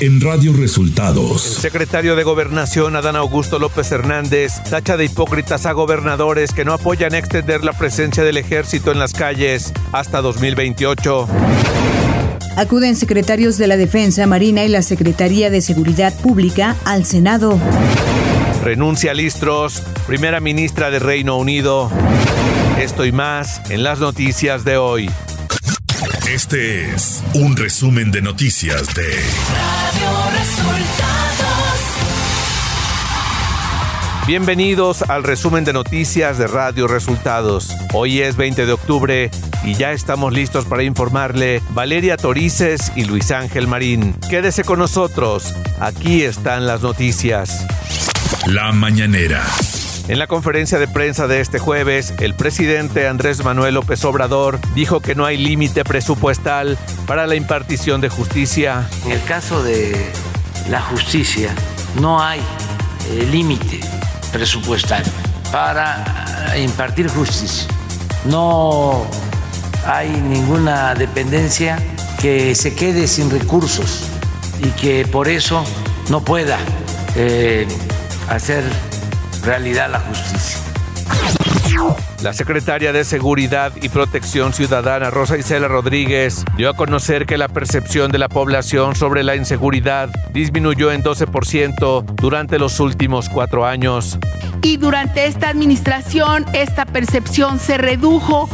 en Radio Resultados. El secretario de Gobernación, Adán Augusto López Hernández, tacha de hipócritas a gobernadores que no apoyan extender la presencia del ejército en las calles hasta 2028. Acuden secretarios de la Defensa, Marina y la Secretaría de Seguridad Pública al Senado. Renuncia Listros, primera ministra de Reino Unido. Esto y más en las noticias de hoy. Este es un resumen de noticias de Radio Resultados. Bienvenidos al resumen de noticias de Radio Resultados. Hoy es 20 de octubre y ya estamos listos para informarle Valeria Torices y Luis Ángel Marín. Quédese con nosotros, aquí están las noticias. La mañanera. En la conferencia de prensa de este jueves, el presidente Andrés Manuel López Obrador dijo que no hay límite presupuestal para la impartición de justicia. En el caso de la justicia, no hay eh, límite presupuestal para impartir justicia. No hay ninguna dependencia que se quede sin recursos y que por eso no pueda eh, hacer realidad la justicia. La secretaria de Seguridad y Protección Ciudadana, Rosa Isela Rodríguez, dio a conocer que la percepción de la población sobre la inseguridad disminuyó en 12% durante los últimos cuatro años. Y durante esta administración, esta percepción se redujo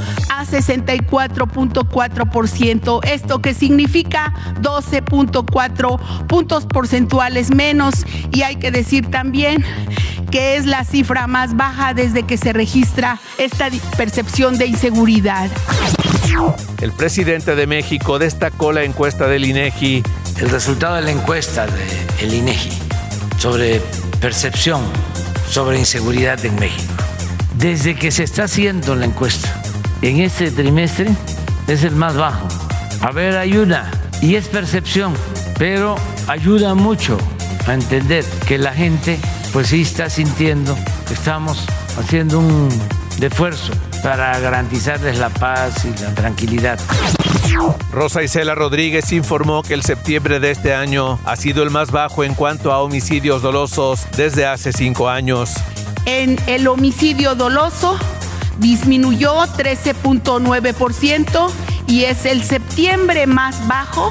64.4%. ¿Esto que significa? 12.4 puntos porcentuales menos. Y hay que decir también que es la cifra más baja desde que se registra esta percepción de inseguridad. El presidente de México destacó la encuesta del INEGI. El resultado de la encuesta del INEGI sobre percepción sobre inseguridad en México. Desde que se está haciendo la encuesta en este trimestre es el más bajo. A ver, hay una y es percepción, pero ayuda mucho a entender que la gente pues sí está sintiendo que estamos haciendo un esfuerzo para garantizarles la paz y la tranquilidad. Rosa Isela Rodríguez informó que el septiembre de este año ha sido el más bajo en cuanto a homicidios dolosos desde hace cinco años. En el homicidio doloso disminuyó 13.9% y es el septiembre más bajo,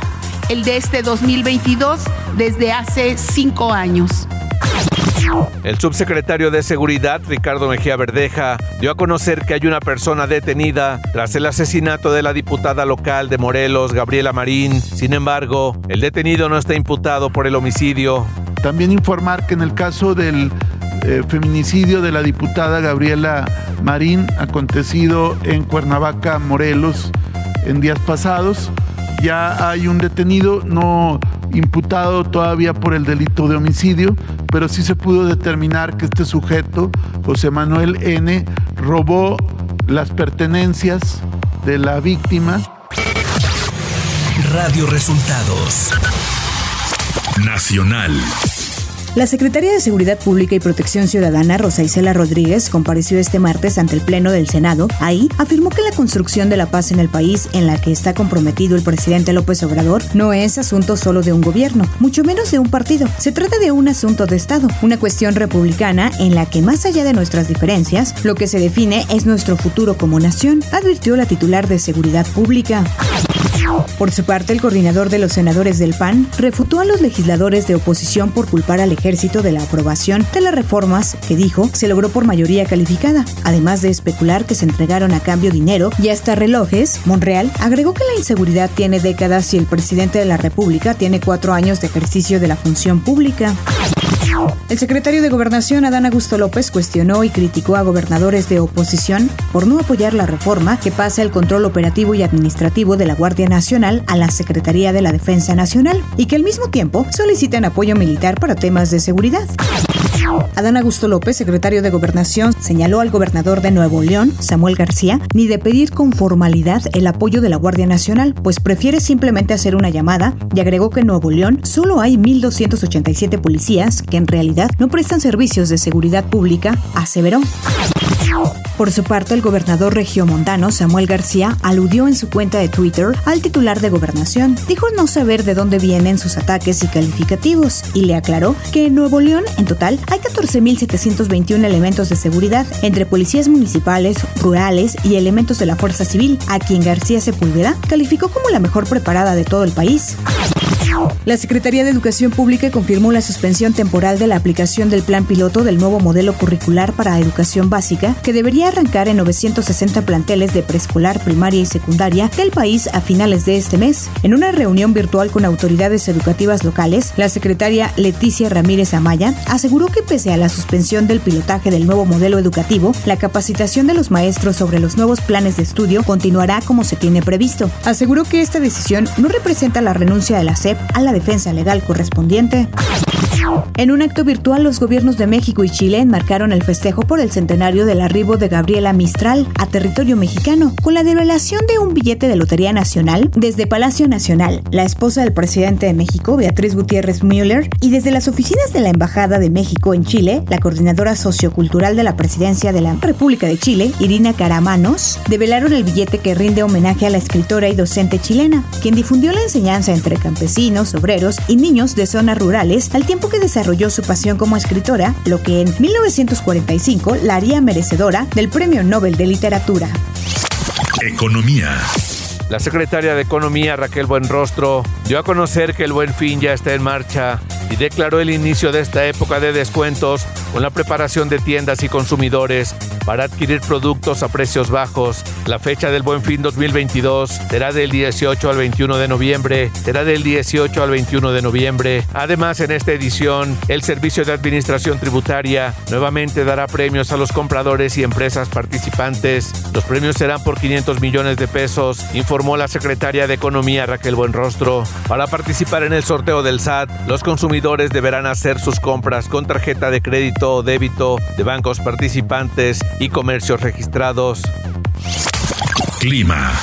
el de este 2022, desde hace cinco años. El subsecretario de Seguridad, Ricardo Mejía Verdeja, dio a conocer que hay una persona detenida tras el asesinato de la diputada local de Morelos, Gabriela Marín. Sin embargo, el detenido no está imputado por el homicidio. También informar que en el caso del eh, feminicidio de la diputada Gabriela Marín, acontecido en Cuernavaca, Morelos, en días pasados, ya hay un detenido, no imputado todavía por el delito de homicidio, pero sí se pudo determinar que este sujeto, José Manuel N., robó las pertenencias de la víctima. Radio Resultados Nacional. La Secretaría de Seguridad Pública y Protección Ciudadana, Rosa Isela Rodríguez, compareció este martes ante el Pleno del Senado. Ahí afirmó que la construcción de la paz en el país en la que está comprometido el presidente López Obrador no es asunto solo de un gobierno, mucho menos de un partido. Se trata de un asunto de Estado, una cuestión republicana en la que más allá de nuestras diferencias, lo que se define es nuestro futuro como nación, advirtió la titular de Seguridad Pública. Por su parte, el coordinador de los senadores del PAN refutó a los legisladores de oposición por culpar al ejército de la aprobación de las reformas que dijo se logró por mayoría calificada. Además de especular que se entregaron a cambio dinero y hasta relojes, Monreal agregó que la inseguridad tiene décadas y el presidente de la República tiene cuatro años de ejercicio de la función pública. El secretario de Gobernación, Adán Augusto López, cuestionó y criticó a gobernadores de oposición por no apoyar la reforma que pasa el control operativo y administrativo de la Guardia Nacional a la Secretaría de la Defensa Nacional y que al mismo tiempo solicitan apoyo militar para temas de seguridad. Adán Augusto López, secretario de Gobernación, señaló al gobernador de Nuevo León, Samuel García, ni de pedir con formalidad el apoyo de la Guardia Nacional, pues prefiere simplemente hacer una llamada y agregó que en Nuevo León solo hay 1.287 policías que en realidad no prestan servicios de seguridad pública, aseveró. Por su parte, el gobernador regiomontano Samuel García aludió en su cuenta de Twitter al titular de gobernación. Dijo no saber de dónde vienen sus ataques y calificativos y le aclaró que en Nuevo León, en total, hay 14.721 elementos de seguridad entre policías municipales, rurales y elementos de la Fuerza Civil, a quien García Sepúlveda calificó como la mejor preparada de todo el país. La Secretaría de Educación Pública confirmó la suspensión temporal de la aplicación del plan piloto del nuevo modelo curricular para educación básica, que debería arrancar en 960 planteles de preescolar, primaria y secundaria del país a finales de este mes. En una reunión virtual con autoridades educativas locales, la secretaria Leticia Ramírez Amaya aseguró que pese a la suspensión del pilotaje del nuevo modelo educativo, la capacitación de los maestros sobre los nuevos planes de estudio continuará como se tiene previsto. Aseguró que esta decisión no representa la renuncia de la SEP a la defensa legal correspondiente. En un acto virtual, los gobiernos de México y Chile enmarcaron el festejo por el centenario del arribo de Gabriela Mistral a territorio mexicano, con la develación de un billete de Lotería Nacional desde Palacio Nacional, la esposa del presidente de México, Beatriz Gutiérrez Müller, y desde las oficinas de la Embajada de México en Chile, la coordinadora sociocultural de la presidencia de la República de Chile, Irina Caramanos, develaron el billete que rinde homenaje a la escritora y docente chilena, quien difundió la enseñanza entre campesinos, obreros y niños de zonas rurales al tiempo que desarrolló su pasión como escritora, lo que en 1945 la haría merecedora del Premio Nobel de Literatura. Economía. La secretaria de Economía, Raquel Buenrostro, dio a conocer que el buen fin ya está en marcha y declaró el inicio de esta época de descuentos con la preparación de tiendas y consumidores para adquirir productos a precios bajos. La fecha del Buen Fin 2022 será del 18 al 21 de noviembre, será del 18 al 21 de noviembre. Además, en esta edición, el Servicio de Administración Tributaria nuevamente dará premios a los compradores y empresas participantes. Los premios serán por 500 millones de pesos, informó la secretaria de Economía Raquel Buenrostro. Para participar en el sorteo del SAT, los consumidores deberán hacer sus compras con tarjeta de crédito o débito de bancos participantes y comercios registrados. Clima.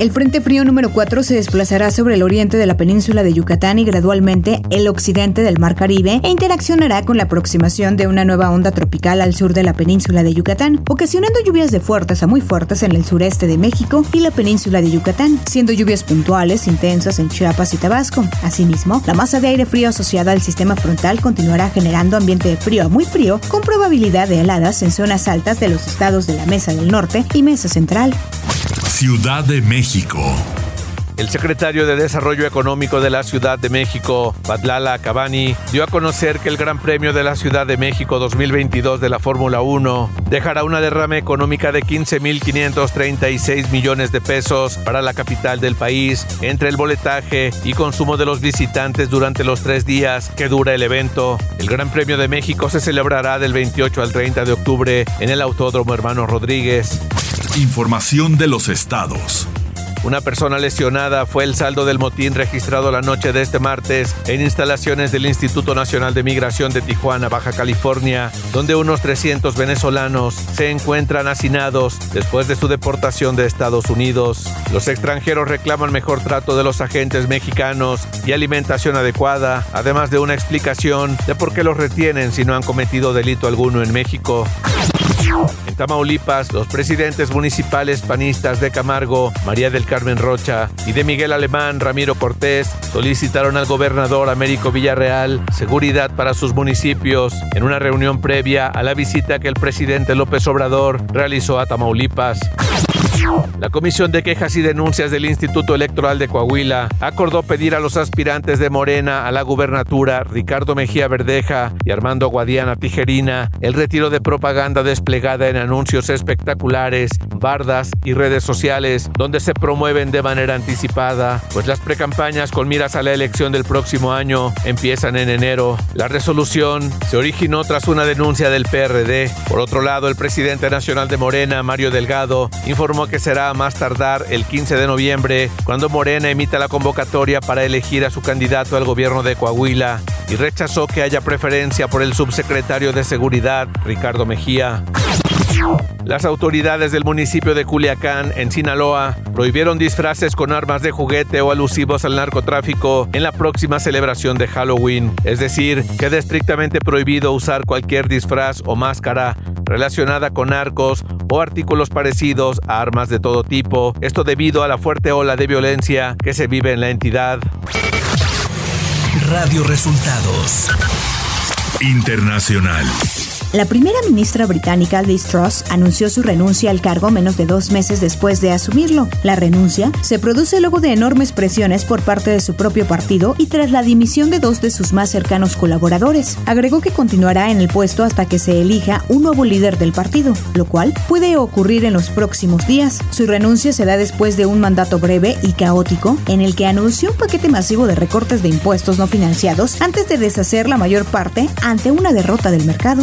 El Frente Frío número 4 se desplazará sobre el oriente de la península de Yucatán y gradualmente el occidente del Mar Caribe e interaccionará con la aproximación de una nueva onda tropical al sur de la península de Yucatán, ocasionando lluvias de fuertes a muy fuertes en el sureste de México y la península de Yucatán, siendo lluvias puntuales intensas en Chiapas y Tabasco. Asimismo, la masa de aire frío asociada al sistema frontal continuará generando ambiente de frío a muy frío con probabilidad de heladas en zonas altas de los estados de la Mesa del Norte y Mesa Central. Ciudad de México. El secretario de Desarrollo Económico de la Ciudad de México, Badlala Cabani, dio a conocer que el Gran Premio de la Ciudad de México 2022 de la Fórmula 1 dejará una derrama económica de 15.536 millones de pesos para la capital del país entre el boletaje y consumo de los visitantes durante los tres días que dura el evento. El Gran Premio de México se celebrará del 28 al 30 de octubre en el Autódromo Hermano Rodríguez. Información de los estados. Una persona lesionada fue el saldo del motín registrado la noche de este martes en instalaciones del Instituto Nacional de Migración de Tijuana, Baja California, donde unos 300 venezolanos se encuentran hacinados después de su deportación de Estados Unidos. Los extranjeros reclaman mejor trato de los agentes mexicanos y alimentación adecuada, además de una explicación de por qué los retienen si no han cometido delito alguno en México. Tamaulipas, los presidentes municipales panistas de Camargo, María del Carmen Rocha y de Miguel Alemán, Ramiro Cortés, solicitaron al gobernador Américo Villarreal seguridad para sus municipios en una reunión previa a la visita que el presidente López Obrador realizó a Tamaulipas. La Comisión de Quejas y Denuncias del Instituto Electoral de Coahuila acordó pedir a los aspirantes de Morena a la gubernatura, Ricardo Mejía Verdeja y Armando Guadiana Tijerina, el retiro de propaganda desplegada en anuncios espectaculares, bardas y redes sociales, donde se promueven de manera anticipada, pues las precampañas con miras a la elección del próximo año empiezan en enero. La resolución se originó tras una denuncia del PRD. Por otro lado, el presidente nacional de Morena, Mario Delgado, informó que será a más tardar el 15 de noviembre cuando Morena emita la convocatoria para elegir a su candidato al gobierno de Coahuila y rechazó que haya preferencia por el subsecretario de Seguridad, Ricardo Mejía. Las autoridades del municipio de Culiacán, en Sinaloa, prohibieron disfraces con armas de juguete o alusivos al narcotráfico en la próxima celebración de Halloween. Es decir, queda estrictamente prohibido usar cualquier disfraz o máscara relacionada con narcos o artículos parecidos a armas de todo tipo, esto debido a la fuerte ola de violencia que se vive en la entidad. Radio Resultados Internacional. La primera ministra británica Liz Truss anunció su renuncia al cargo menos de dos meses después de asumirlo. La renuncia se produce luego de enormes presiones por parte de su propio partido y tras la dimisión de dos de sus más cercanos colaboradores. Agregó que continuará en el puesto hasta que se elija un nuevo líder del partido, lo cual puede ocurrir en los próximos días. Su renuncia se da después de un mandato breve y caótico en el que anunció un paquete masivo de recortes de impuestos no financiados antes de deshacer la mayor parte ante una derrota del mercado.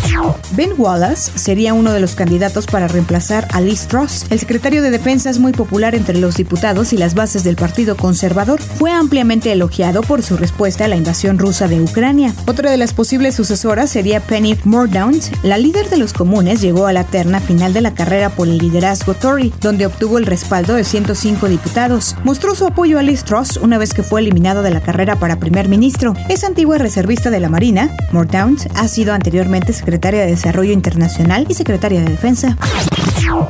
Ben Wallace sería uno de los candidatos para reemplazar a Liz Truss. El secretario de Defensa es muy popular entre los diputados y las bases del Partido Conservador. Fue ampliamente elogiado por su respuesta a la invasión rusa de Ucrania. Otra de las posibles sucesoras sería Penny Mordaunt. La líder de los comunes llegó a la terna final de la carrera por el liderazgo Tory, donde obtuvo el respaldo de 105 diputados. Mostró su apoyo a Liz Truss una vez que fue eliminado de la carrera para primer ministro. Es antigua reservista de la Marina. Mordaunt ha sido anteriormente secretaria de Desarrollo Internacional y secretaria de Defensa.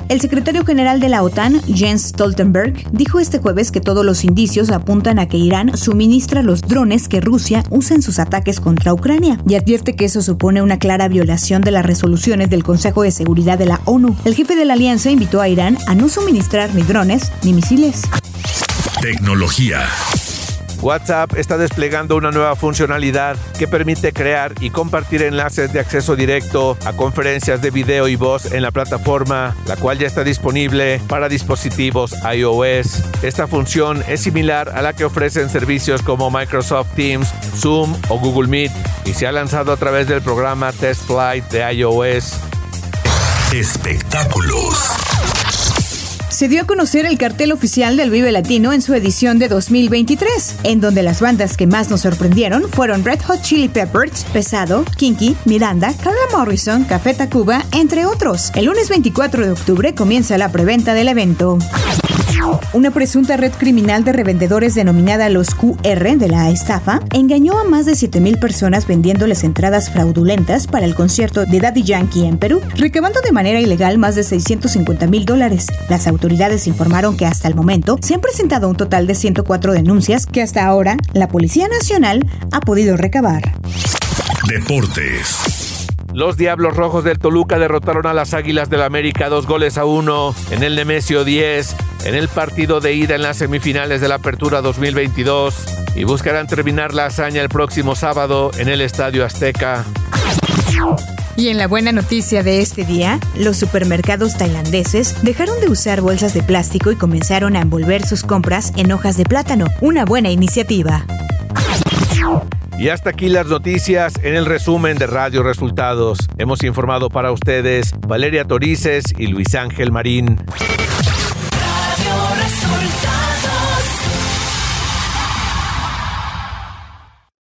El secretario general de la OTAN, Jens Stoltenberg, dijo este jueves que todos los indicios apuntan a que Irán suministra los drones que Rusia usa en sus ataques contra Ucrania y advierte que eso supone una clara violación de las resoluciones del Consejo de Seguridad de la ONU. El jefe de la alianza invitó a Irán a no suministrar ni drones ni misiles. Tecnología. WhatsApp está desplegando una nueva funcionalidad que permite crear y compartir enlaces de acceso directo a conferencias de video y voz en la plataforma, la cual ya está disponible para dispositivos iOS. Esta función es similar a la que ofrecen servicios como Microsoft Teams, Zoom o Google Meet y se ha lanzado a través del programa Test Flight de iOS. Espectáculos se dio a conocer el cartel oficial del Vive Latino en su edición de 2023, en donde las bandas que más nos sorprendieron fueron Red Hot Chili Peppers, Pesado, Kinky, Miranda, Carla Morrison, Café Tacuba, entre otros. El lunes 24 de octubre comienza la preventa del evento. Una presunta red criminal de revendedores denominada los QR de la estafa engañó a más de 7.000 personas vendiéndoles entradas fraudulentas para el concierto de Daddy Yankee en Perú, recabando de manera ilegal más de 650 mil dólares. Las autoridades informaron que hasta el momento se han presentado un total de 104 denuncias que hasta ahora la Policía Nacional ha podido recabar. Deportes. Los Diablos Rojos del Toluca derrotaron a las Águilas del América dos goles a uno en el Nemesio 10 en el partido de ida en las semifinales de la Apertura 2022 y buscarán terminar la hazaña el próximo sábado en el Estadio Azteca. Y en la buena noticia de este día, los supermercados tailandeses dejaron de usar bolsas de plástico y comenzaron a envolver sus compras en hojas de plátano, una buena iniciativa. Y hasta aquí las noticias en el resumen de Radio Resultados. Hemos informado para ustedes Valeria Torices y Luis Ángel Marín.